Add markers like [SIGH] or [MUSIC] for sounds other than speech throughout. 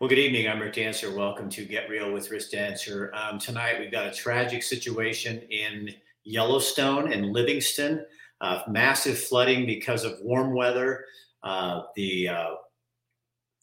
Well, good evening. I'm Rick Dancer. Welcome to Get Real with Rick Dancer. Um, tonight, we've got a tragic situation in Yellowstone and Livingston. Uh, massive flooding because of warm weather. Uh, the uh,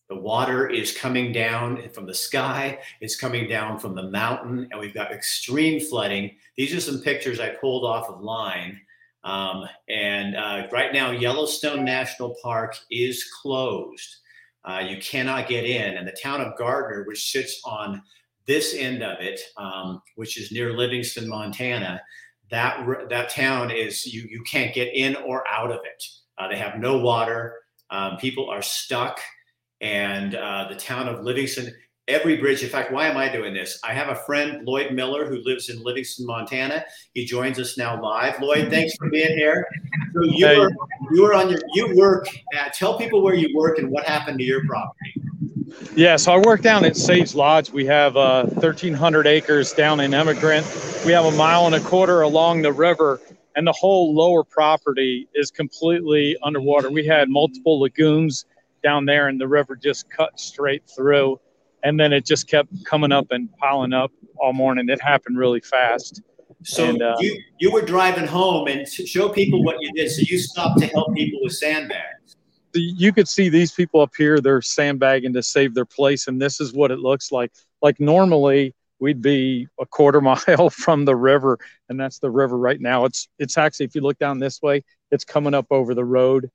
the water is coming down from the sky. It's coming down from the mountain, and we've got extreme flooding. These are some pictures I pulled off of line. Um, and uh, right now, Yellowstone National Park is closed. Uh, you cannot get in. And the town of Gardiner, which sits on this end of it, um, which is near Livingston, Montana, that that town is you you can't get in or out of it. Uh, they have no water. Um, people are stuck, and uh, the town of Livingston. Every bridge. In fact, why am I doing this? I have a friend, Lloyd Miller, who lives in Livingston, Montana. He joins us now live. Lloyd, thanks for being here. So you hey. are you are on your you work. At, tell people where you work and what happened to your property. Yeah, so I work down at Sage Lodge. We have uh, 1,300 acres down in Emigrant. We have a mile and a quarter along the river, and the whole lower property is completely underwater. We had multiple lagoons down there, and the river just cut straight through and then it just kept coming up and piling up all morning. It happened really fast. So and, uh, you you were driving home and show people what you did. So you stopped to help people with sandbags. You could see these people up here. They're sandbagging to save their place, and this is what it looks like. Like normally we'd be a quarter [LAUGHS] mile from the river, and that's the river right now. It's it's actually if you look down this way, it's coming up over the road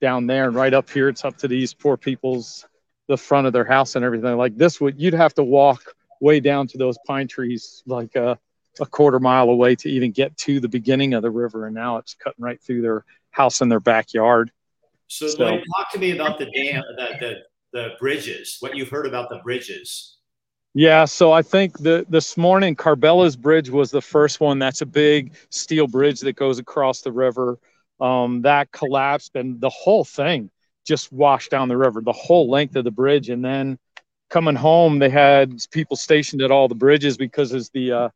down there, and right up here, it's up to these poor people's the front of their house and everything. Like this would you'd have to walk way down to those pine trees like a, a quarter mile away to even get to the beginning of the river and now it's cutting right through their house in their backyard. So, so talk to me about the dam the, the the bridges what you've heard about the bridges. Yeah so i think the this morning Carbella's bridge was the first one. That's a big steel bridge that goes across the river. Um, that collapsed and the whole thing just washed down the river, the whole length of the bridge. And then coming home, they had people stationed at all the bridges because as the uh,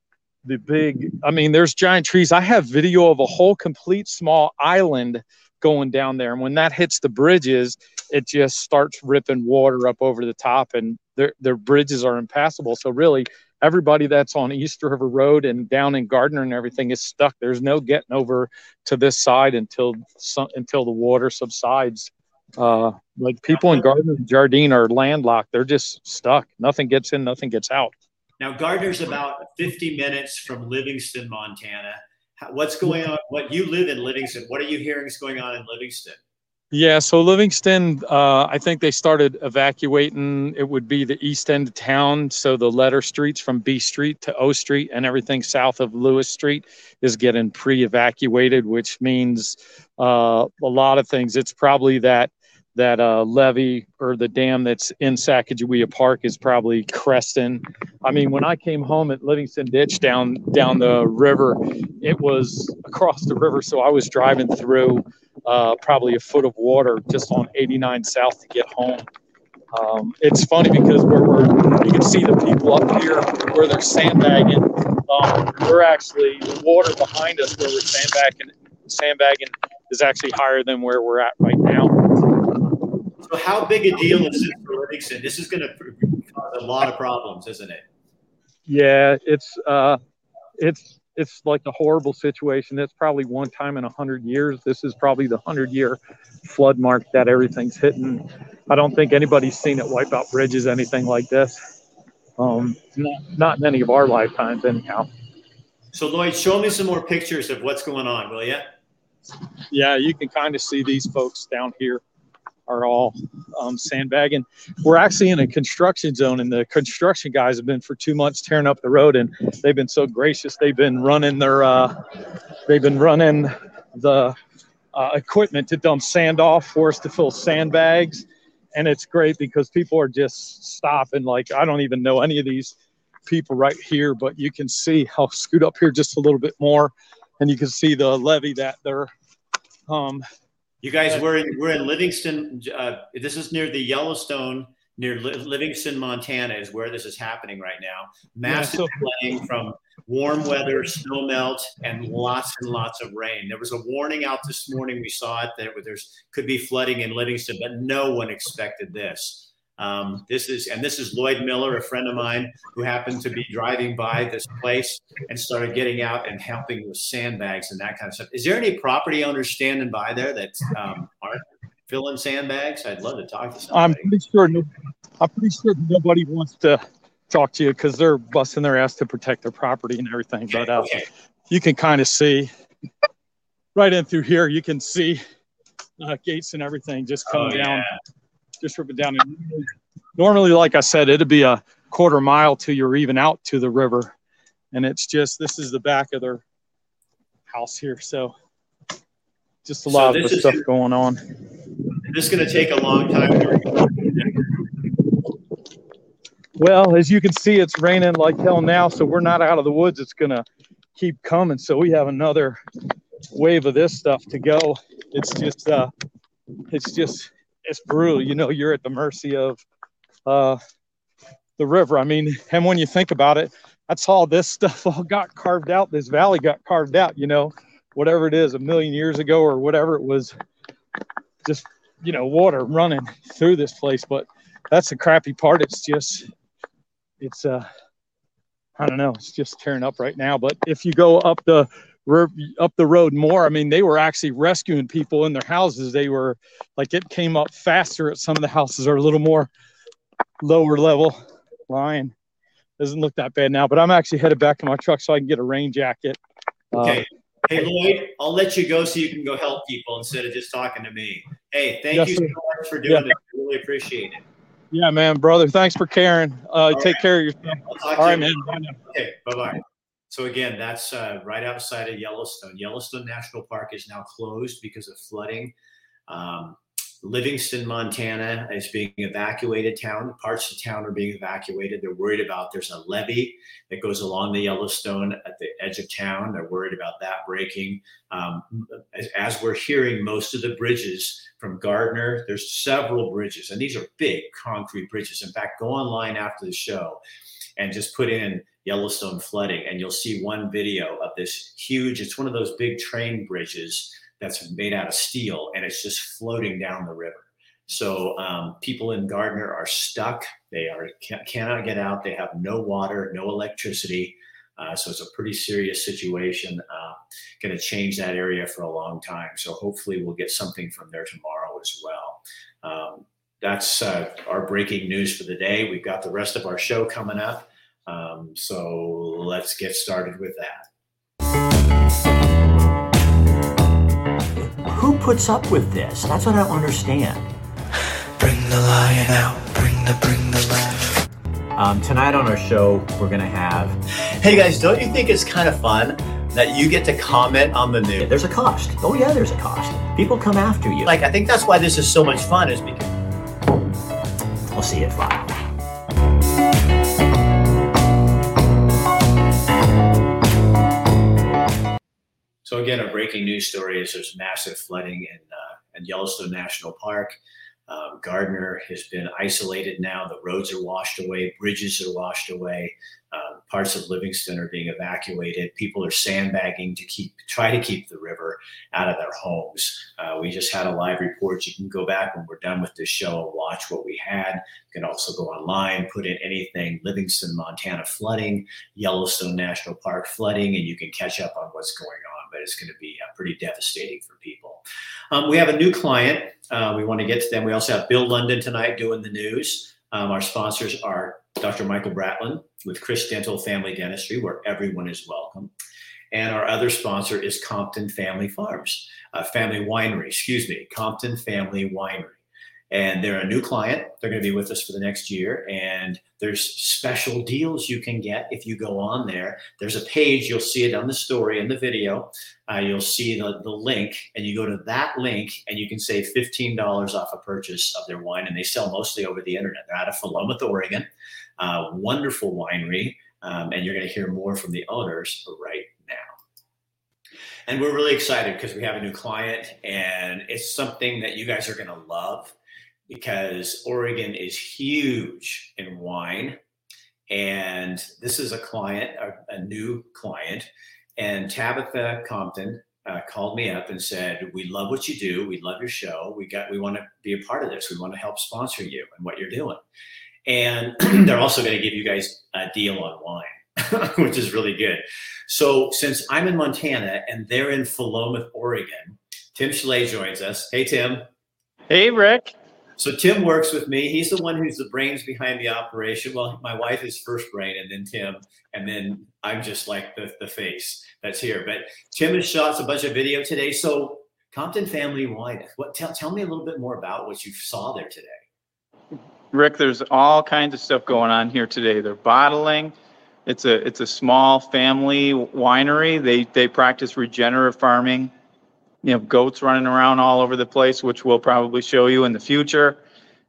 the big, I mean, there's giant trees. I have video of a whole complete small island going down there, and when that hits the bridges, it just starts ripping water up over the top, and their their bridges are impassable. So really. Everybody that's on East River Road and down in Gardiner and everything is stuck. There's no getting over to this side until until the water subsides uh, like people in Gardiner and Jardine are landlocked. They're just stuck. Nothing gets in, nothing gets out. Now, Gardiner's about 50 minutes from Livingston, Montana. What's going on? What you live in Livingston? What are you hearing is going on in Livingston? Yeah, so Livingston, uh, I think they started evacuating. It would be the east end of town. So the letter streets from B Street to O Street and everything south of Lewis Street is getting pre evacuated, which means uh, a lot of things. It's probably that that uh, levee or the dam that's in Sacagawea Park is probably cresting. I mean, when I came home at Livingston Ditch down down the river, it was across the river, so I was driving through uh, probably a foot of water just on 89 South to get home. Um, it's funny because where we're, you can see the people up here where they're sandbagging. Um, we're actually the water behind us where we're sandbagging. Sandbagging is actually higher than where we're at right now. So, how big a deal is this for Livingston? This is going to cause a lot of problems, isn't it? Yeah, it's uh, it's it's like a horrible situation. That's probably one time in a hundred years. This is probably the hundred year flood mark that everything's hitting. I don't think anybody's seen it wipe out bridges, anything like this. Um, not, not in any of our lifetimes, anyhow. So, Lloyd, show me some more pictures of what's going on, will you? Yeah, you can kind of see these folks down here are all um, sandbagging. We're actually in a construction zone, and the construction guys have been for two months tearing up the road, and they've been so gracious. They've been running their, uh, they've been running the uh, equipment to dump sand off for us to fill sandbags, and it's great because people are just stopping. Like I don't even know any of these people right here, but you can see. I'll scoot up here just a little bit more, and you can see the levee that they're um, you guys, we're in, we're in Livingston. Uh, this is near the Yellowstone, near Livingston, Montana, is where this is happening right now. Massive yeah, so- from warm weather, snow melt, and lots and lots of rain. There was a warning out this morning. We saw it that there's could be flooding in Livingston, but no one expected this. Um, this is and this is Lloyd Miller, a friend of mine who happened to be driving by this place and started getting out and helping with sandbags and that kind of stuff. Is there any property owners standing by there that um, aren't filling sandbags? I'd love to talk to somebody. I'm pretty sure. No, I'm pretty sure nobody wants to talk to you because they're busting their ass to protect their property and everything. Okay, but uh, okay. you can kind of see right in through here. You can see uh, gates and everything just coming Oh, down, yeah. Just ripping down. And normally, like I said, it'd be a quarter mile till you're even out to the river, and it's just this is the back of their house here. So just a So lot of this the is- stuff going on. This is going to take a long time. Well, as you can see, it's raining like hell now, so we're not out of the woods. It's gonna keep coming. So we have another wave of this stuff to go. It's just, uh, it's just, it's brutal. You know, you're at the mercy of uh, the river. I mean, and when you think about it, that's all this stuff all got carved out. This valley got carved out. You know, whatever it is, a million years ago or whatever it was, just you know, water running through this place. But that's the crappy part. It's just it's uh I don't know, it's just tearing up right now. But if you go up the up the road more, I mean, they were actually rescuing people in their houses. They were like it came up faster at some of the houses are a little more lower level lying. Doesn't look that bad now, but I'm actually headed back to my truck so I can get a rain jacket. Uh, Okay. Hey Lloyd, I'll let you go so you can go help people instead of just talking to me. Hey, thank Yes, you so much for doing Yeah. this. I really appreciate it. yeah, man, brother. Thanks for caring. Uh, take care of yourself. I'll talk All right, man. Bye. Okay, bye bye. So again, that's uh, right outside of Yellowstone. Yellowstone National Park is now closed because of flooding. Um, Livingston, Montana is being evacuated. Town parts of town are being evacuated. They're worried about there's a levee that goes along the Yellowstone at the edge of town. They're worried about that breaking. Um, as, as we're hearing, most of the bridges from Gardiner, there's several bridges, and these are big concrete bridges. In fact, go online after the show and just put in Yellowstone flooding, and you'll see one video of this huge. It's one of those big train bridges that's made out of steel, and it's just floating down the river. So um, people in Gardiner are stuck. They are ca- cannot get out. They have no water, no electricity. Uh, so it's a pretty serious situation. Uh, going to change that area for a long time. So hopefully we'll get something from there tomorrow as well. Um, that's uh, our breaking news for the day. We've got the rest of our show coming up. Um, so let's get started with that. Who puts up with this? That's what I don't understand. Bring the lion out. Bring the bring the lion. Um, tonight on our show, we're gonna have. Hey guys, don't you think it's kind of fun that you get to comment on the news? There's a cost. Oh yeah, there's a cost. People come after you. Like, I think that's why this is so much fun, is because we'll see you at So again, a breaking news story is there's massive flooding in, uh, in Yellowstone National Park. Um, Gardiner has been isolated now. The roads are washed away, bridges are washed away. Um, parts of Livingston are being evacuated. People are sandbagging to keep try to keep the river out of their homes. Uh, we just had a live report. You can go back when we're done with this show and watch what we had. You can also go online, put in anything Livingston, Montana flooding, Yellowstone National Park flooding, and you can catch up on what's going on. But it's going to be uh, pretty devastating for people. Um, we have a new client. Uh, we want to get to them. We also have Bill London tonight doing the news. Um, our sponsors are Dr. Michael Bratlin with Chris Dental Family Dentistry, where everyone is welcome. And our other sponsor is Compton Family Farms, uh, Family Winery, excuse me, Compton Family Winery. And they're a new client. They're going to be with us for the next year. And there's special deals you can get if you go on there. There's a page, you'll see it on the story in the video. Uh, you'll see the, the link, and you go to that link, and you can save $15 off a purchase of their wine. And they sell mostly over the internet. They're out of Philomath, Oregon. Uh, wonderful winery. Um, and you're going to hear more from the owners right now. And we're really excited because we have a new client, and it's something that you guys are going to love because Oregon is huge in wine. And this is a client, a, a new client. And Tabitha Compton uh, called me up and said, "We love what you do. We love your show. We got. We want to be a part of this. We want to help sponsor you and what you're doing." And [CLEARS THROAT] they're also going to give you guys a deal on wine, [LAUGHS] which is really good. So since I'm in Montana and they're in Philomath, Oregon, Tim Schley joins us. Hey, Tim. Hey, Rick. So Tim works with me. He's the one who's the brains behind the operation. Well, my wife is first brain, and then Tim, and then I'm just like the, the face that's here. But Tim has shot a bunch of video today. So Compton Family Wine, what tell, tell me a little bit more about what you saw there today. Rick, there's all kinds of stuff going on here today. They're bottling. It's a it's a small family winery. They they practice regenerative farming you know, goats running around all over the place, which we'll probably show you in the future.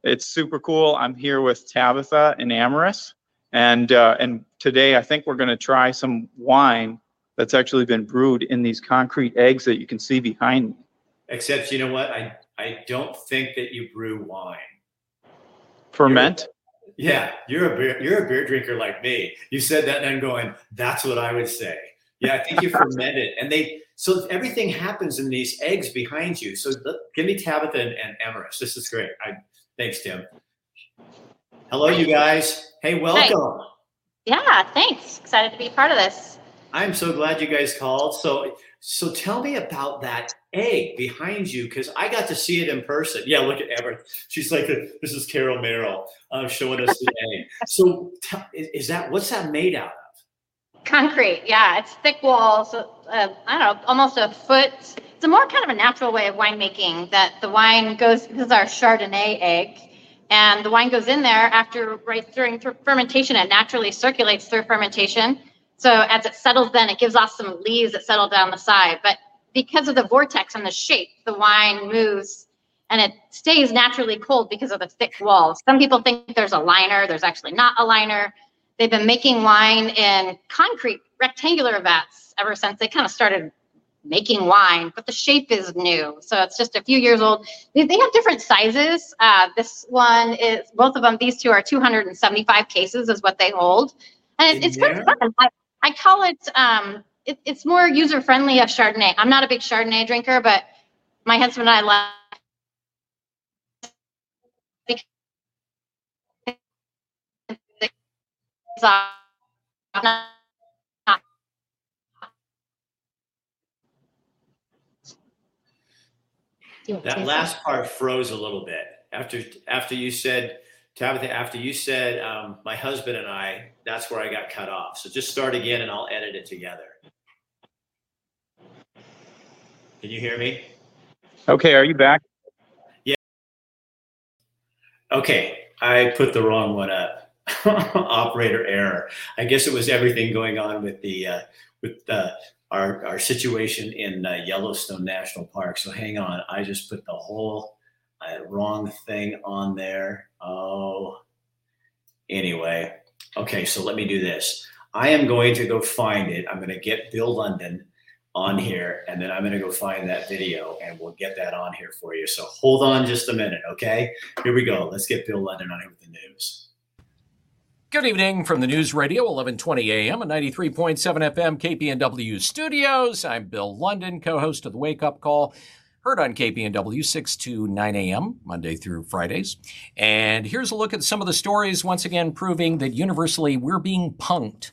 It's super cool. I'm here with Tabitha and Amaris, and uh, and today I think we're going to try some wine that's actually been brewed in these concrete eggs that you can see behind me. Except, you know what? I I don't think that you brew wine. Ferment. You're, yeah, you're a beer you're a beer drinker like me. You said that, and I'm going. That's what I would say. Yeah, I think you [LAUGHS] ferment it, and they so everything happens in these eggs behind you. So give me Tabitha and, and Amaris. This is great. I, thanks, Tim. Hello, you guys. Hey, welcome. Hi. Yeah, thanks. Excited to be part of this. I'm so glad you guys called. So, so tell me about that egg behind you because I got to see it in person. Yeah, look at Amber. She's like, this is Carol Merrill uh, showing us the [LAUGHS] egg. So, is that what's that made out of? Concrete, yeah, it's thick walls. Uh, I don't know, almost a foot. It's a more kind of a natural way of winemaking that the wine goes. This is our Chardonnay egg, and the wine goes in there after right during fermentation. It naturally circulates through fermentation. So as it settles, then it gives off some lees that settle down the side. But because of the vortex and the shape, the wine moves and it stays naturally cold because of the thick walls. Some people think there's a liner. There's actually not a liner. They've been making wine in concrete rectangular vats ever since they kind of started making wine, but the shape is new. So it's just a few years old. They, they have different sizes. Uh, this one is, both of them, these two are 275 cases is what they hold. And it, it's yeah. good fun. I, I call it, um, it, it's more user friendly of Chardonnay. I'm not a big Chardonnay drinker, but my husband and I love that last part froze a little bit after after you said Tabitha. After you said um, my husband and I, that's where I got cut off. So just start again, and I'll edit it together. Can you hear me? Okay, are you back? Yeah. Okay, I put the wrong one up. [LAUGHS] operator error. I guess it was everything going on with the uh, with uh, our our situation in uh, Yellowstone National Park. So hang on, I just put the whole uh, wrong thing on there. Oh, anyway, okay. So let me do this. I am going to go find it. I'm going to get Bill London on here, and then I'm going to go find that video, and we'll get that on here for you. So hold on just a minute, okay? Here we go. Let's get Bill London on here with the news. Good evening from the News Radio, 1120 AM and 93.7 FM KPNW studios. I'm Bill London, co-host of the Wake Up Call, heard on KPNW 6 to 9 a.m., Monday through Fridays. And here's a look at some of the stories, once again proving that universally we're being punked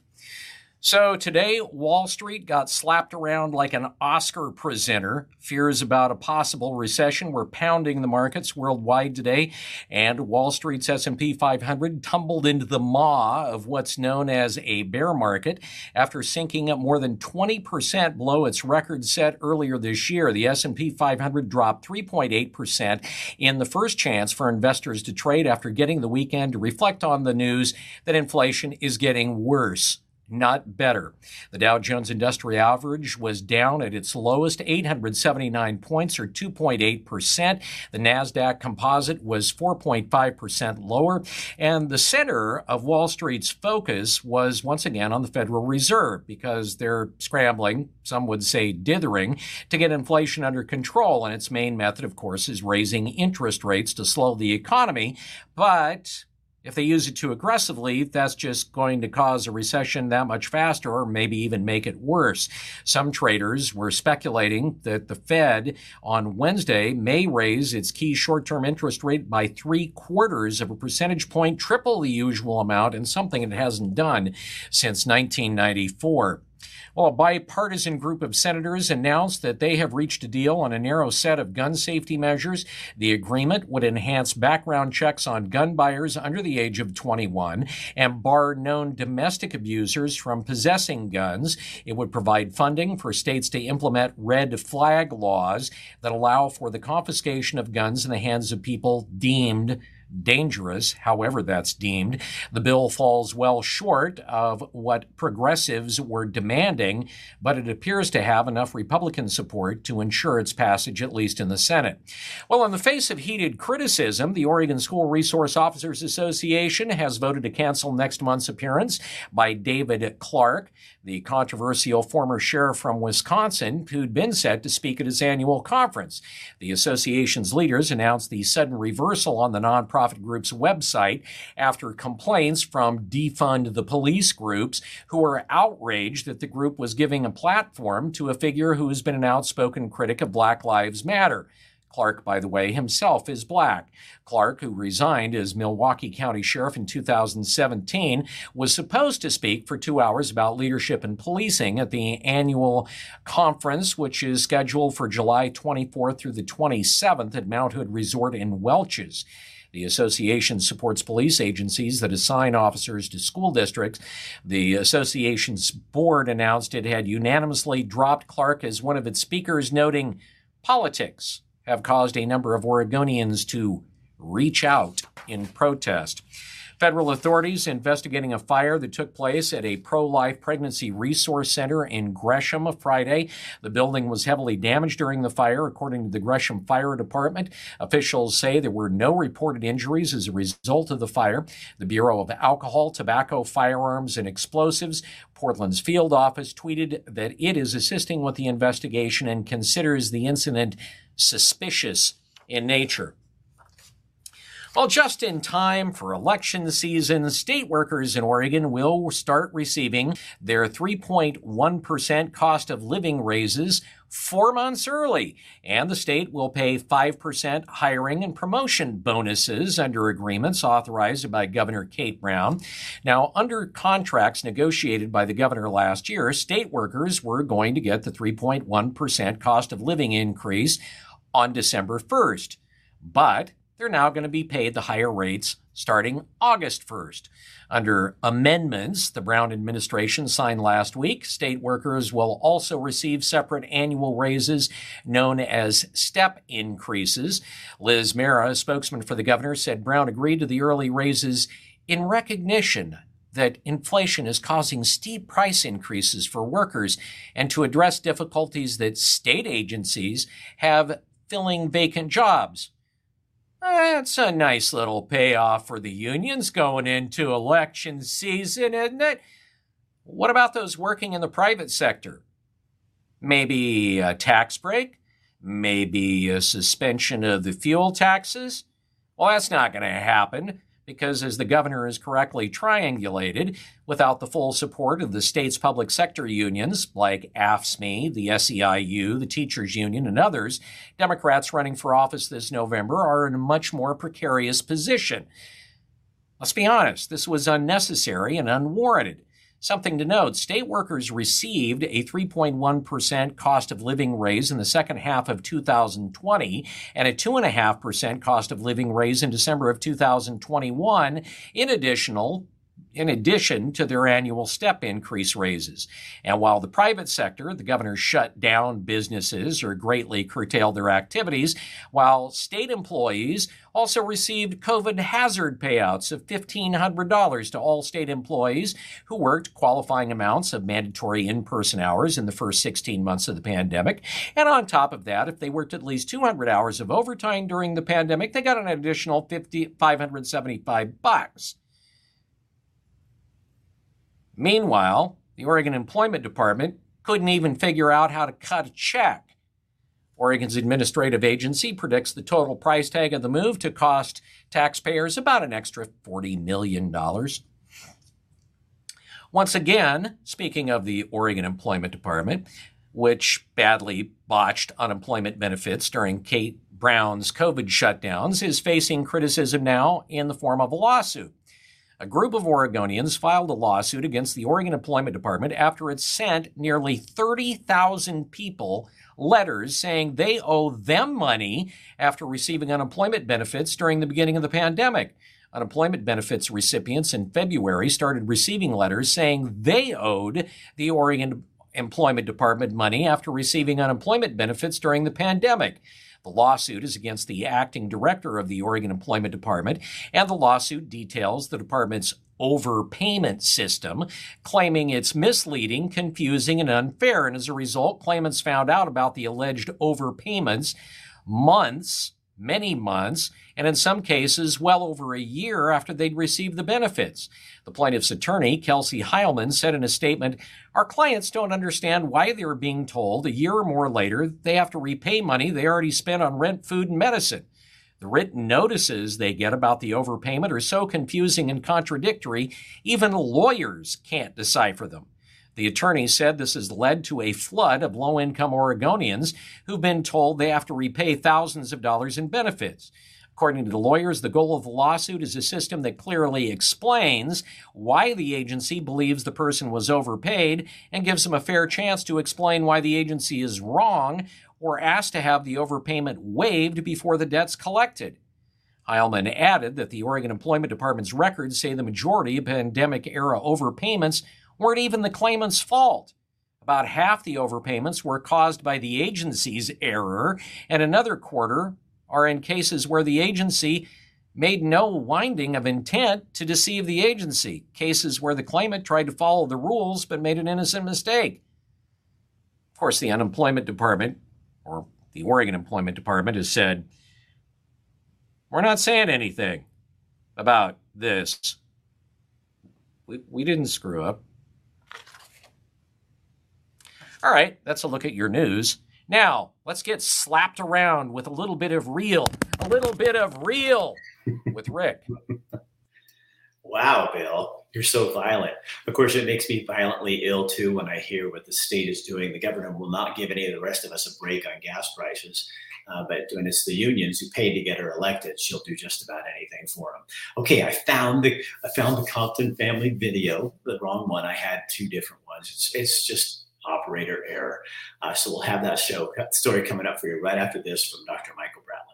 so today, Wall Street got slapped around like an Oscar presenter. Fears about a possible recession were pounding the markets worldwide today, and Wall Street's S&P 500 tumbled into the maw of what's known as a bear market after sinking up more than 20% below its record set earlier this year. The S&P 500 dropped 3.8% in the first chance for investors to trade after getting the weekend to reflect on the news that inflation is getting worse not better. The Dow Jones Industrial Average was down at its lowest, 879 points or 2.8%. The NASDAQ Composite was 4.5% lower. And the center of Wall Street's focus was once again on the Federal Reserve because they're scrambling, some would say dithering, to get inflation under control. And its main method, of course, is raising interest rates to slow the economy. But if they use it too aggressively, that's just going to cause a recession that much faster or maybe even make it worse. Some traders were speculating that the Fed on Wednesday may raise its key short term interest rate by three quarters of a percentage point, triple the usual amount, and something it hasn't done since 1994. Well, a bipartisan group of senators announced that they have reached a deal on a narrow set of gun safety measures. The agreement would enhance background checks on gun buyers under the age of 21 and bar known domestic abusers from possessing guns. It would provide funding for states to implement red flag laws that allow for the confiscation of guns in the hands of people deemed dangerous, however that's deemed. The bill falls well short of what progressives were demanding, but it appears to have enough Republican support to ensure its passage, at least in the Senate. Well, in the face of heated criticism, the Oregon School Resource Officers Association has voted to cancel next month's appearance by David Clarke, the controversial former sheriff from Wisconsin who'd been set to speak at his annual conference. The association's leaders announced the sudden reversal on the nonprofit group's website after complaints from defund the police groups who were outraged that the group was giving a platform to a figure who has been an outspoken critic of Black Lives Matter. Clarke, by the way, himself is black. Clarke, who resigned as Milwaukee County Sheriff in 2017, was supposed to speak for two hours about leadership and policing at the annual conference, which is scheduled for July 24th through the 27th at Mount Hood Resort in Welches. The association supports police agencies that assign officers to school districts. The association's board announced it had unanimously dropped Clarke as one of its speakers, noting politics have caused a number of Oregonians to reach out in protest. Federal authorities investigating a fire that took place at a pro life pregnancy resource center in Gresham Friday. The building was heavily damaged during the fire, according to the Gresham Fire Department. Officials say there were no reported injuries as a result of the fire. The Bureau of Alcohol, Tobacco, Firearms, and Explosives, Portland's field office, tweeted that it is assisting with the investigation and considers the incident suspicious in nature. Well, just in time for election season, state workers in Oregon will start receiving their 3.1% cost of living raises four months early, and the state will pay 5% hiring and promotion bonuses under agreements authorized by Governor Kate Brown. Now, under contracts negotiated by the governor last year, state workers were going to get the 3.1% cost of living increase on December 1st. But they're now going to be paid the higher rates starting August 1st. Under amendments the Brown administration signed last week, state workers will also receive separate annual raises known as step increases. Liz Merah, a spokesman for the governor, said Brown agreed to the early raises in recognition that inflation is causing steep price increases for workers and to address difficulties that state agencies have filling vacant jobs. That's a nice little payoff for the unions going into election season, isn't it? What about those working in the private sector? Maybe a tax break? Maybe a suspension of the fuel taxes? Well, that's not going to happen because, as the governor has correctly triangulated, without the full support of the state's public sector unions like AFSCME, the SEIU, the Teachers Union, and others, Democrats running for office this November are in a much more precarious position. Let's be honest, this was unnecessary and unwarranted. Something to note state workers received a 3.1% cost of living raise in the second half of 2020 and a 2.5% cost of living raise in December of 2021, in additional in addition to their annual step increase raises. And while the private sector, the governor shut down businesses or greatly curtailed their activities, while state employees also received COVID hazard payouts of $1,500 to all state employees who worked qualifying amounts of mandatory in person hours in the first 16 months of the pandemic. And on top of that, if they worked at least 200 hours of overtime during the pandemic, they got an additional 50, 575 bucks. Meanwhile, the Oregon Employment Department couldn't even figure out how to cut a check. Oregon's administrative agency predicts the total price tag of the move to cost taxpayers about an extra $40 million. Once again, speaking of the Oregon Employment Department, which badly botched unemployment benefits during Kate Brown's COVID shutdowns, is facing criticism now in the form of a lawsuit. A group of Oregonians filed a lawsuit against the Oregon Employment Department after it sent nearly 30,000 people letters saying they owe them money after receiving unemployment benefits during the beginning of the pandemic. Unemployment benefits recipients in February started receiving letters saying they owed the Oregon Employment Department money after receiving unemployment benefits during the pandemic. The lawsuit is against the acting director of the Oregon Employment Department, and the lawsuit details the department's overpayment system, claiming it's misleading, confusing, and unfair. And as a result, claimants found out about the alleged overpayments months, many months, and in some cases, well over a year after they'd received the benefits. The plaintiff's attorney, Kelsey Heilman, said in a statement Our clients don't understand why they are being told a year or more later they have to repay money they already spent on rent, food, and medicine. The written notices they get about the overpayment are so confusing and contradictory, even lawyers can't decipher them. The attorney said this has led to a flood of low income Oregonians who've been told they have to repay thousands of dollars in benefits. According to the lawyers, the goal of the lawsuit is a system that clearly explains why the agency believes the person was overpaid and gives them a fair chance to explain why the agency is wrong or asked to have the overpayment waived before the debt's collected. Heilman added that the Oregon Employment Department's records say the majority of pandemic era overpayments weren't even the claimant's fault. About half the overpayments were caused by the agency's error, and another quarter are in cases where the agency made no winding of intent to deceive the agency, cases where the claimant tried to follow the rules but made an innocent mistake. Of course, the unemployment department, or the Oregon Employment Department, has said, We're not saying anything about this. We, we didn't screw up. All right, that's a look at your news. Now, let's get slapped around with a little bit of real, a little bit of real with Rick. [LAUGHS] Wow, Bill, you're so violent. Of course, it makes me violently ill too when I hear what the state is doing. The government will not give any of the rest of us a break on gas prices. Uh, but when it's the unions who paid to get her elected, she'll do just about anything for them. Okay, I found the I found the Compton family video, the wrong one. I had two different ones. It's it's just operator error. Uh, so we'll have that show story coming up for you right after this from Dr. Michael Bradley.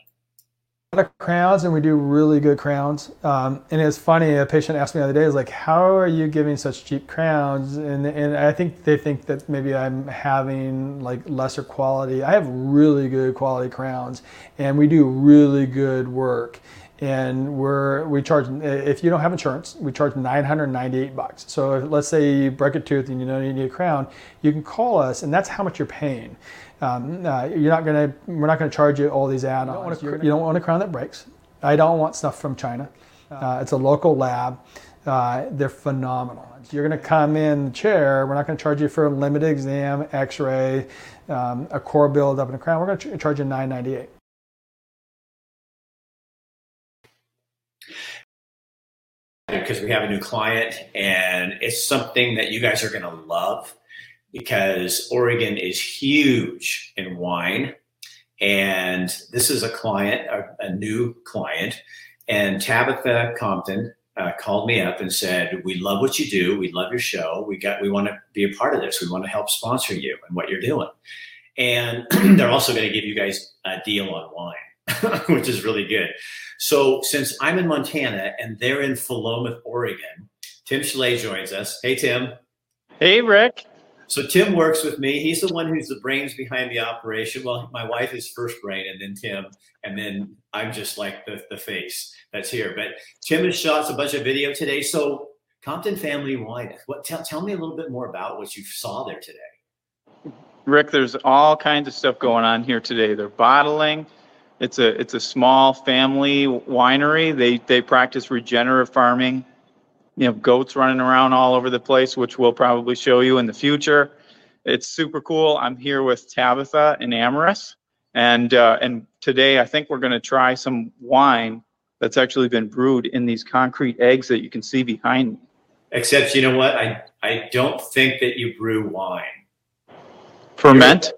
A lot of crowns, and we do really good crowns. Um, and it's funny. A patient asked me the other day, "Is like, how are you giving such cheap crowns?" And and I think they think that maybe I'm having like lesser quality. I have really good quality crowns, and we do really good work and we're we charge if you don't have insurance we charge 998 bucks. So if, let's say you break a tooth and you know you need a crown you can call us and that's how much you're paying. Um, uh, you're not gonna we're not gonna charge you all these add-ons. you don't, you don't want a crown that breaks. I don't want stuff from china. Uh, it's a local lab. Uh, they're phenomenal. You're going to come in the chair we're not going to charge you for a limited exam x-ray um, a core build-up and a crown. We're going to charge you 998 because we have a new client and it's something that you guys are going to love because Oregon is huge in wine. And this is a client, a, a new client. And Tabitha Compton uh, called me up and said, "We love what you do. We love your show. We got. We want to be a part of this. We want to help sponsor you and what you're doing." And [CLEARS THROAT] they're also going to give you guys a deal on wine, [LAUGHS] which is really good. So since I'm in Montana and they're in Philomath, Oregon, Tim Schley joins us. Hey, Tim. Hey, Rick. So Tim works with me. He's the one who's the brains behind the operation. Well, my wife is first brain, and then Tim, and then I'm just like the, the face that's here. But Tim has shot a bunch of video today. So Compton Family Wine. What? Tell, tell me a little bit more about what you saw there today. Rick, there's all kinds of stuff going on here today. They're bottling. It's a it's a small family winery. They they practice regenerative farming. You know, goats running around all over the place, which we'll probably show you in the future. It's super cool. I'm here with Tabitha and Amaris, And uh, and today I think we're going to try some wine that's actually been brewed in these concrete eggs that you can see behind me. Except, you know what? I I don't think that you brew wine. Ferment.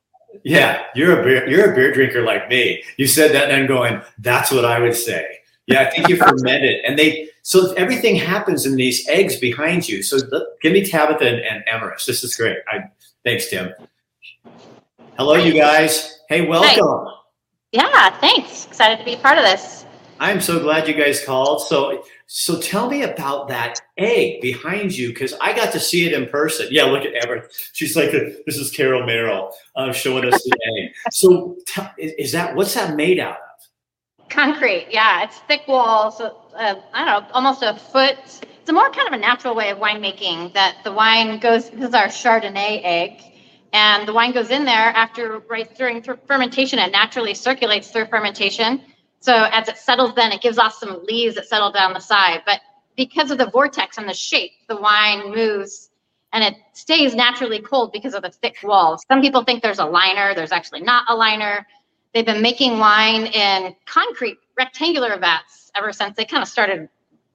Yeah, you're a beer, you're a beer drinker like me. You said that, and I'm going. That's what I would say. Yeah, I think you ferment it, and they so everything happens in these eggs behind you. So give me Tabitha and, and Amaris. This is great. I thanks, Tim. Hello, you guys. Hey, welcome. Yeah, thanks. Excited to be part of this. I'm so glad you guys called. So, so tell me about that egg behind you because I got to see it in person. Yeah, look at Ever. She's like, this is Carol Merrill uh, showing us the egg. So, t- is that what's that made out of? Concrete. Yeah, it's thick walls. Uh, I don't know, almost a foot. It's a more kind of a natural way of winemaking that the wine goes. This is our Chardonnay egg and the wine goes in there after right during fermentation it naturally circulates through fermentation so as it settles then it gives off some lees that settle down the side but because of the vortex and the shape the wine moves and it stays naturally cold because of the thick walls some people think there's a liner there's actually not a liner they've been making wine in concrete rectangular vats ever since they kind of started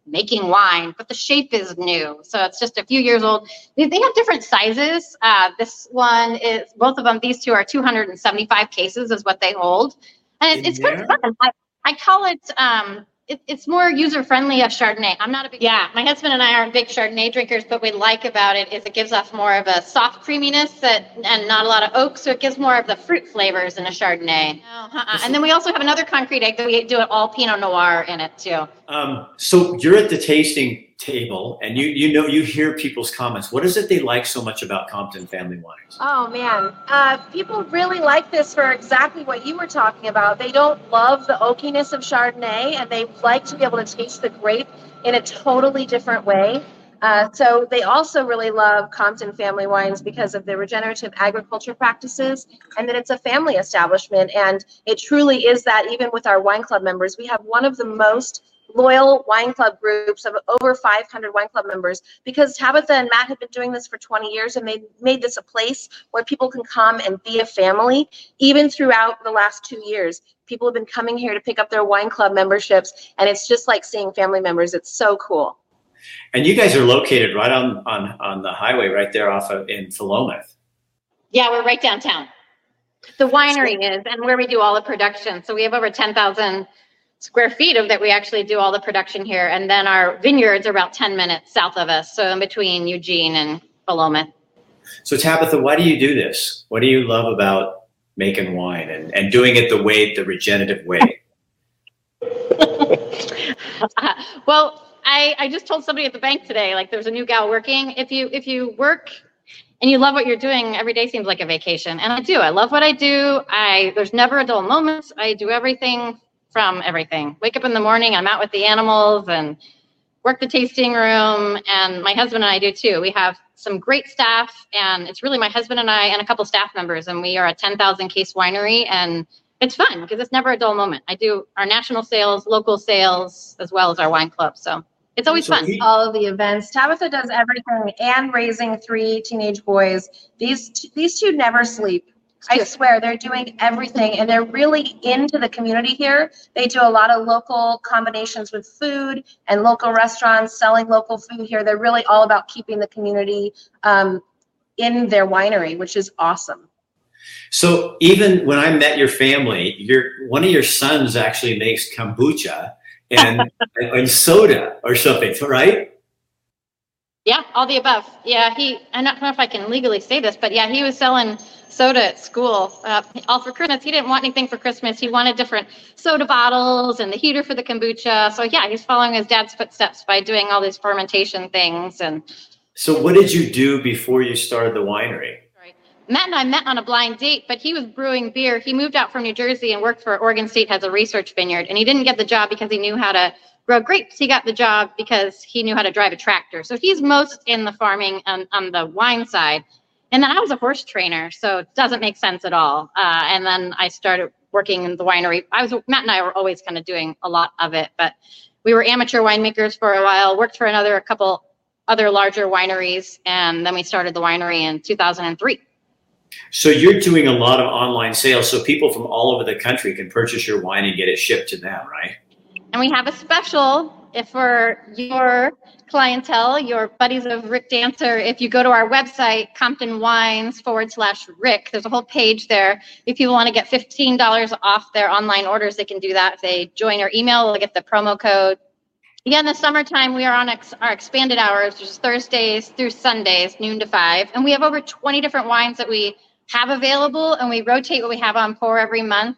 making wine, but the shape is new. So it's just a few years old. They, they have different sizes. Uh, this one is, both of them, these two are 275 cases is what they hold. And it, it's kind of fun. I, I call it um, it, it's more user friendly of Chardonnay. I'm not a big yeah. My husband and I aren't big Chardonnay drinkers, but what we like about it is it gives off more of a soft creaminess that and not a lot of oak, so it gives more of the fruit flavors in a Chardonnay. uh-uh. And then we also have another concrete egg that we do it all Pinot Noir in it too. Um, so you're at the tasting table and you you know you hear people's comments what is it they like so much about compton family wines? Oh man. Uh, people really like this for exactly what you were talking about. They don't love the oakiness of chardonnay and they like to be able to taste the grape in a totally different way. Uh, so they also really love compton family wines because of the regenerative agriculture practices and that it's a family establishment and it truly is that even with our wine club members we have one of the most loyal wine club groups of over 500 wine club members because Tabitha and Matt have been doing this for 20 years and they made this a place where people can come and be a family even throughout the last two years. People have been coming here to pick up their wine club memberships and it's just like seeing family members. It's so cool. And you guys are located right on on, on the highway right there off of in Philomath. Yeah, we're right downtown. The winery is and where we do all the production. So we have over 10,000 square feet of that we actually do all the production here. And then our vineyards are about 10 minutes south of us. So in between Eugene and Philomath. So Tabitha, why do you do this? What do you love about making wine and, and doing it the way, the regenerative way? uh, [LAUGHS] [LAUGHS] well, I, I just told somebody at the bank today, like there's a new gal working. If you, if you work and you love what you're doing, every day seems like a vacation. And I do, I love what I do. I, there's never a dull moment. I do everything from everything. Wake up in the morning, I'm out with the animals and work the tasting room. And my husband and I do too. We have some great staff, and it's really my husband and I and a couple staff members, and we are a 10,000 case winery. And it's fun because it's never a dull moment. I do our national sales, local sales, as well as our wine club. So it's always so fun. He, All of the events. Tabitha does everything and raising three teenage boys. These these two never sleep. I swear they're doing everything and they're really into the community here. They do a lot of local combinations with food and local restaurants selling local food here. They're really all about keeping the community um, in their winery, which is awesome. So even when I met your family, your one of your sons actually makes kombucha and, [LAUGHS] and soda or something, right? Yeah, all the above. Yeah, he. I don't know if I can legally say this, but yeah, he was selling soda at school. Uh, all for Christmas. He didn't want anything for Christmas. He wanted different soda bottles and the heater for the kombucha. So yeah, he's following his dad's footsteps by doing all these fermentation things. And so, what did you do before you started the winery? Matt and I met on a blind date, but he was brewing beer. He moved out from New Jersey and worked for Oregon State has a research vineyard, and he didn't get the job because he knew how to grow grapes. He got the job because he knew how to drive a tractor. So he's most in the farming on, on the wine side. And then I was a horse trainer, so it doesn't make sense at all. Uh, and then I started working in the winery. I was Matt and I were always kind of doing a lot of it, but we were amateur winemakers for a while. Worked for another a couple other larger wineries, and then we started the winery in 2003. So you're doing a lot of online sales, so people from all over the country can purchase your wine and get it shipped to them, right? And we have a special if for your clientele, your buddies of Rick Dancer, if you go to our website, Compton Wines forward slash Rick, there's a whole page there. If people want to get $15 off their online orders, they can do that. If they join our email, they'll get the promo code. Yeah, in the summertime, we are on ex- our expanded hours, which is Thursdays through Sundays, noon to five. And we have over 20 different wines that we have available, and we rotate what we have on pour every month.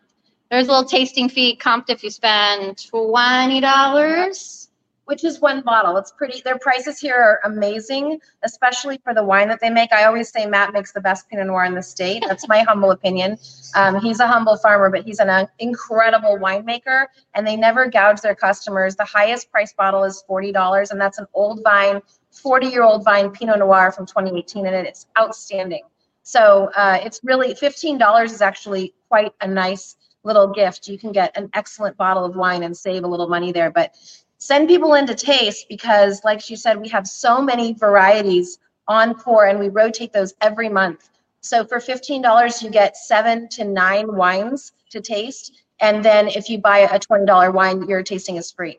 There's a little tasting fee comped if you spend $20 which is one bottle. It's pretty, their prices here are amazing, especially for the wine that they make. I always say Matt makes the best Pinot Noir in the state. That's my [LAUGHS] humble opinion. Um, he's a humble farmer, but he's an uh, incredible winemaker, and they never gouge their customers. The highest price bottle is $40, and that's an old vine, 40 year old vine Pinot Noir from 2018, and it's outstanding. So uh, it's really $15 is actually quite a nice little gift. You can get an excellent bottle of wine and save a little money there. But send people in to taste because, like she said, we have so many varieties on pour and we rotate those every month. So for $15, you get seven to nine wines to taste. And then if you buy a $20 wine, your tasting is free.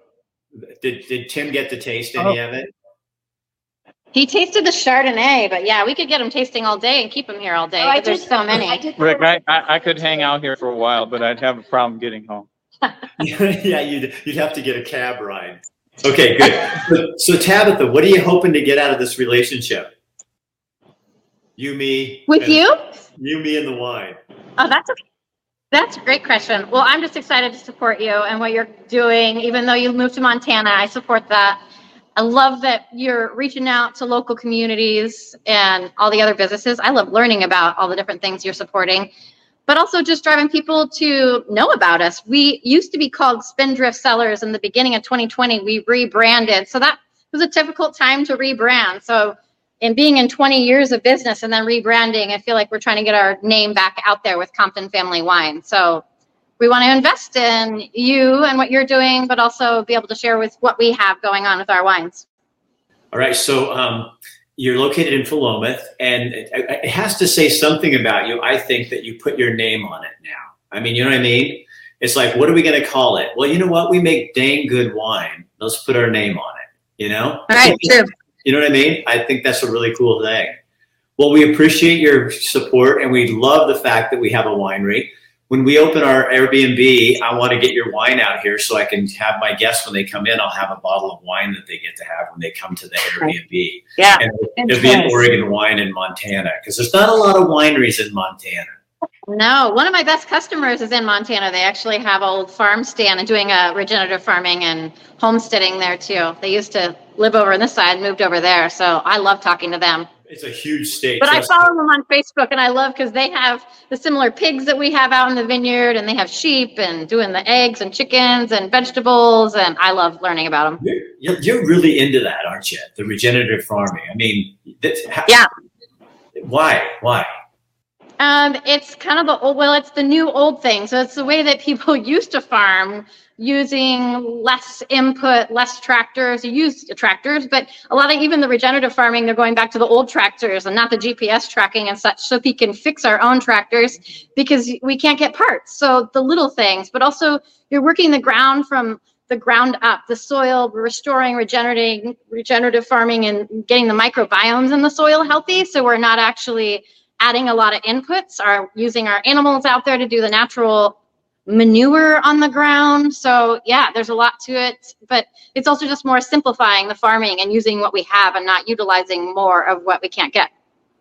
Did, did Tim get to taste any oh. of it? He tasted the Chardonnay, but yeah, we could get him tasting all day and keep him here all day. Oh, there's so many. I Rick, I, I, I could hang out here for a while, but I'd have a problem getting home. [LAUGHS] [LAUGHS] yeah, you'd you'd have to get a cab ride. Okay, good. So, so, Tabitha, what are you hoping to get out of this relationship? You, me, with you, you, me, and the wine. Oh, that's okay. That's a great question. Well, I'm just excited to support you and what you're doing. Even though you moved to Montana, I support that. I love that you're reaching out to local communities and all the other businesses. I love learning about all the different things you're supporting, but also just driving people to know about us. We used to be called Spindrift Cellars in the beginning of 2020. We rebranded. So that was a difficult time to rebrand. So in being in 20 years of business and then rebranding, I feel like we're trying to get our name back out there with Compton Family Wine. So we want to invest in you and what you're doing, but also be able to share with what we have going on with our wines. All right. So um, you're located in Philomath, and it, it, has to say something about you. I think that you put your name on it now. I mean, you know what I mean? It's like, what are we going to call it? Well, you know what? We make dang good wine. Let's put our name on it. You know? All right. True. You know what I mean? I think that's a really cool thing. Well, we appreciate your support, and we love the fact that we have a winery when we open our Airbnb, I want to get your wine out here so I can have my guests when they come in. I'll have a bottle of wine that they get to have when they come to the Airbnb. Yeah, and it'll be an Oregon wine in Montana because there's not a lot of wineries in Montana. No, one of my best customers is in Montana. They actually have old farm stand and doing a regenerative farming and homesteading there too. They used to live over on this side, moved over there. So I love talking to them. It's a huge state. But I follow them on Facebook and I love because they have the similar pigs that we have out in the vineyard and they have sheep and doing the eggs and chickens and vegetables. And I love learning about them. You're, you're really into that, aren't you? The regenerative farming. I mean, how, yeah. Why? Why? Um, it's kind of the old, well, it's the new old thing. So it's the way that people [LAUGHS] used to farm using less input, less tractors. You use tractors, but a lot of even the regenerative farming, they're going back to the old tractors and not the GPS tracking and such, so we can fix our own tractors because we can't get parts. So the little things, but also you're working the ground from the ground up, the soil, restoring, regenerating, regenerative farming, and getting the microbiomes in the soil healthy. So we're not actually adding a lot of inputs, are using our animals out there to do the natural manure on the ground. So yeah, there's a lot to it, but it's also just more simplifying the farming and using what we have and not utilizing more of what we can't get.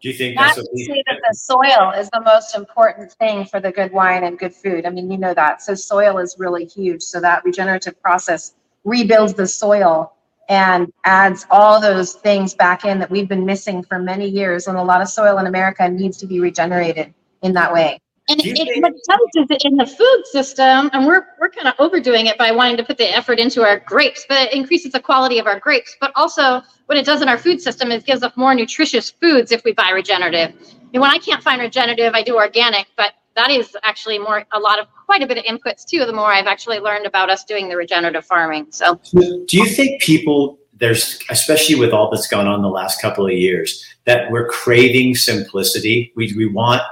Do you think that's to say that the soil is the most important thing for the good wine and good food? I mean, you know that. So soil is really huge. So that regenerative process rebuilds the soil and adds all those things back in that we've been missing for many years. And a lot of soil in America needs to be regenerated in that way. And it, it, what it tells is in the food system, and we're, we're kind of overdoing it by wanting to put the effort into our grapes, but it increases the quality of our grapes. But also, what it does in our food system is gives us more nutritious foods if we buy regenerative. And when I can't find regenerative, I do organic, but that is actually more a lot of quite a bit of inputs too. The more I've actually learned about us doing the regenerative farming. So, do you think people there's especially with all that's gone on the last couple of years that we're craving simplicity? We we want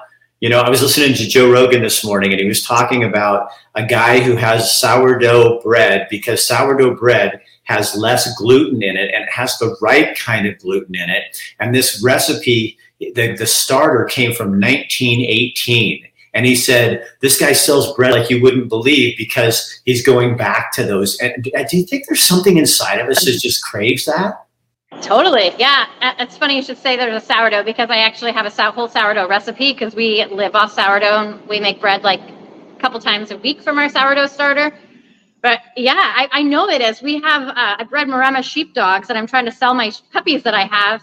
You know, I was listening to Joe Rogan this morning and he was talking about a guy who has sourdough bread because sourdough bread has less gluten in it and it has the right kind of gluten in it. And this recipe, the, the starter came from 1918. And he said, This guy sells bread like you wouldn't believe because he's going back to those. And do you think there's something inside of us that just craves that? Totally. Yeah. It's funny you should say there's a sourdough because I actually have a whole sourdough recipe because we live off sourdough and we make bread like a couple times a week from our sourdough starter. But yeah, I, I know it is. We have, uh, I bred Maremma sheepdogs and I'm trying to sell my puppies that I have.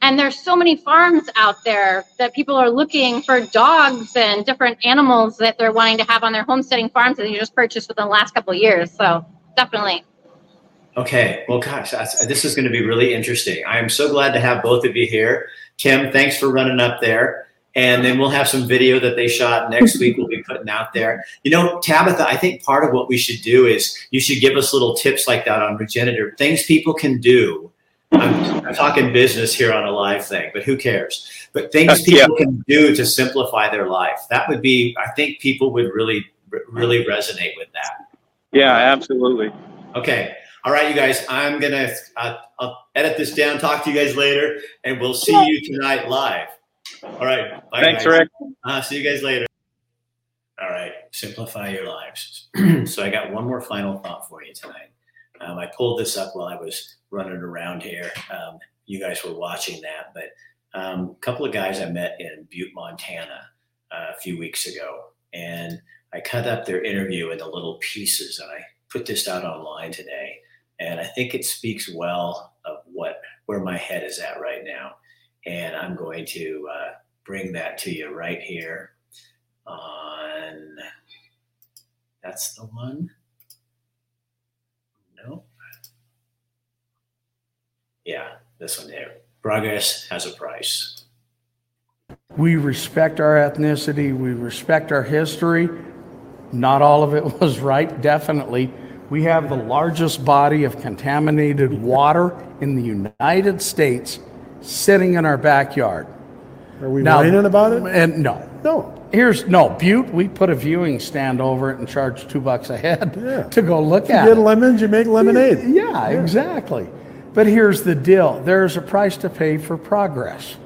And there's so many farms out there that people are looking for dogs and different animals that they're wanting to have on their homesteading farms that you just purchased within the last couple years. So definitely. Okay. Well, gosh, this is going to be really interesting. I am so glad to have both of you here. Tim, thanks for running up there. And then we'll have some video that they shot next week. We'll be putting out there. You know, Tabitha, I think part of what we should do is you should give us little tips like that on regenerative things people can do. I'm, I'm talking business here on a live thing, but who cares? But things people yeah. can do to simplify their life. That would be, I think people would really, really resonate with that. Yeah, absolutely. Okay. All right, you guys, I'm going to uh, edit this down, talk to you guys later, and we'll see you tonight live. All right. Bye, Thanks, guys. Rick. Uh, see you guys later. All right. Simplify your lives. [CLEARS THROAT] so I got one more final thought for you tonight. Um, I pulled this up while I was running around here. Um, you guys were watching that, but um, a couple of guys I met in Butte, Montana uh, a few weeks ago, and I cut up their interview into little pieces, and I put this out online today and I think it speaks well of what where my head is at right now. And I'm going to uh, bring that to you right here on. That's the one. No. Yeah, this one there. Progress has a price. We respect our ethnicity. We respect our history. Not all of it [LAUGHS] was right, definitely. We have the largest body of contaminated water in the United States sitting in our backyard. Are we now, whining about it? And no. No. Here's no Butte. We put a viewing stand over it and charge two bucks a head yeah. [LAUGHS] to go look you at. You get lemons, you make lemonade. Yeah, yeah, exactly. But here's the deal: there's a price to pay for progress.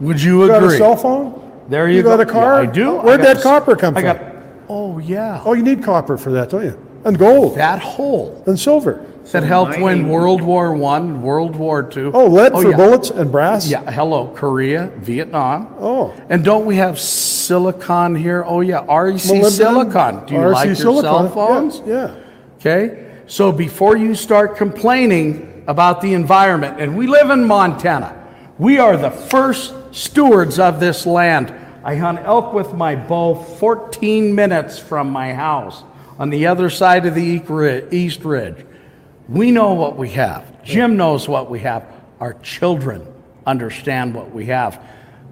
Would you, you agree? Got a cell phone? There you, you go. got a car? Yeah, I do. Where'd I that copper come I from? Got, oh yeah. Oh, you need copper for that, don't you? And gold that hole and silver that helped win World War One, World War Two. Oh, lead oh, for yeah. bullets and brass. Yeah, hello, Korea, Vietnam. Oh, and don't we have silicon here? Oh yeah, REC silicon. Do you REC like your silicon. cell phones? Yeah, yeah. Okay, so before you start complaining about the environment, and we live in Montana, we are the first stewards of this land. I hunt elk with my bow 14 minutes from my house on the other side of the East Ridge. We know what we have. Jim knows what we have. Our children understand what we have.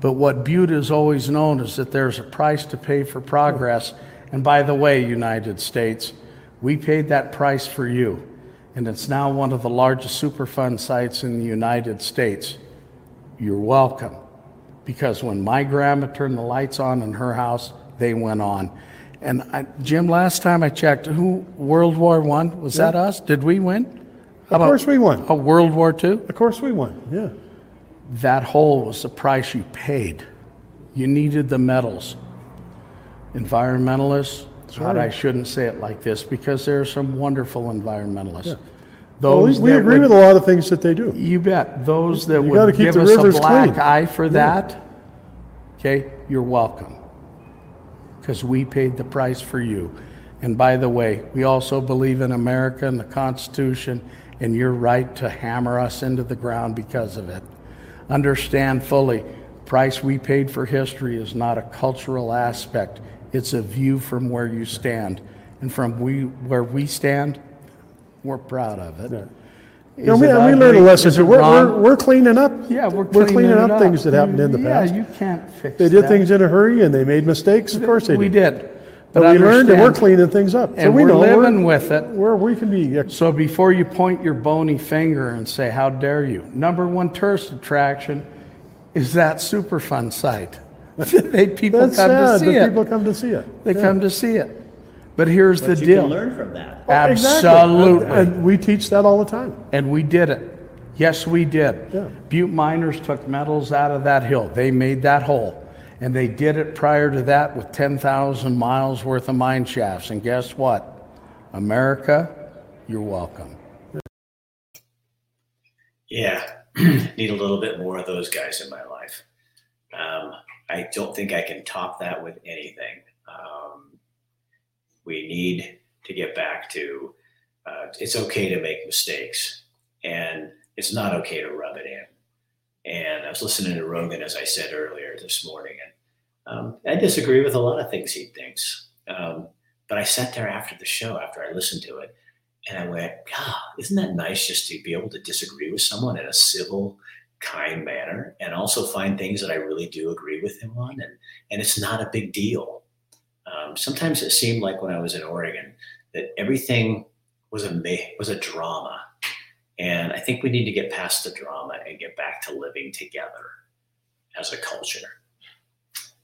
But what Butte has always known is that there's a price to pay for progress. And by the way, United States, we paid that price for you. And it's now one of the largest Superfund sites in the United States. You're welcome. Because when my grandma turned the lights on in her house, they went on. And I, Jim, last time I checked, who World War One was that us? Did we win? How of course we won. A World War Two? Of course we won. Yeah. That hole was the price you paid. You needed the metals. Environmentalists, right. I shouldn't say it like this because there are some wonderful environmentalists. Those well, we, we agree would, with a lot of things that they do. You bet. Those that you would give us a black clean. eye for that, okay, you're welcome because we paid the price for you. And by the way, we also believe in America and the Constitution and your right to hammer us into the ground because of it. Understand fully, price we paid for history is not a cultural aspect. It's a view from where you stand. And from we, where we stand, we're proud of it. Yeah. You know, we, we learned a lesson. So we're, we're, we're, cleaning up. Yeah, we're cleaning, we're cleaning up, things that happened in the past. Yeah, you can't fix. They did things in a hurry and they made mistakes. Of course they did. we did. did. But, we learned and we're cleaning things up. And so we we're know living we're, with it. Where we can be. So before you point your bony finger and say, "How dare you?" Number one tourist attraction is that Superfund site. [LAUGHS] they people That's come sad to see that it. people come to see it. They come to see it. But here's But the you deal. can learn from that. Exactly. Absolutely. And, and we teach that all the time. And we did it. Yes, we did. Yeah. Butte miners took metals out of that hill. They made that hole. And they did it prior to that with 10,000 miles worth of mine shafts. And guess what? America, you're welcome. Yeah, [CLEARS THROAT] need a little bit more of those guys in my life. Um, I don't think I can top that with anything. Um, we need to get back to uh, it's okay to make mistakes, and it's not okay to rub it in. And I was listening to Rogan, as I said earlier this morning, and um, I disagree with a lot of things he thinks. Um, but I sat there after the show, after I listened to it, and I went, God, isn't that nice just to be able to disagree with someone in a civil, kind manner and also find things that I really do agree with him on? And, and it's not a big deal. Um, sometimes it seemed like when I was in Oregon that everything was a, was a drama. And I think we need to get past the drama and get back to living together as a culture.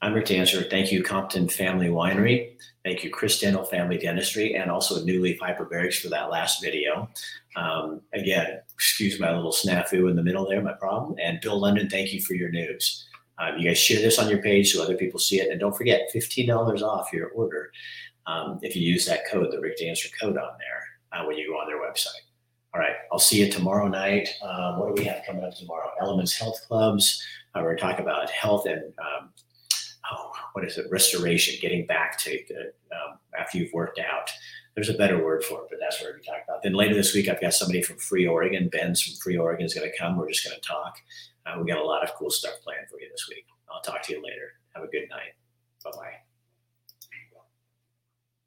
I'm Rick Dancer. Thank you, Compton Family Winery. Thank you, Chris Dental Family Dentistry, and also New Leaf Hyperbarics for that last video. Um, again, excuse my little snafu in the middle there, my problem. And Bill London, thank you for your news. Um, you guys share this on your page so other people see it. And don't forget, $15 off your order um, if you use that code, the Rick Dancer code on there uh, when you go on their website. All right, I'll see you tomorrow night. Um, what do we have coming up tomorrow? Elements Health Clubs. Uh, we're going to talk about health and um, oh, what is it? Restoration, getting back to the, um, after you've worked out. There's a better word for it, but that's what we're going to talk about. Then later this week, I've got somebody from Free Oregon. Ben's from Free Oregon is going to come. We're just going to talk. Uh, we got a lot of cool stuff planned for you this week. I'll talk to you later. Have a good night. Bye bye.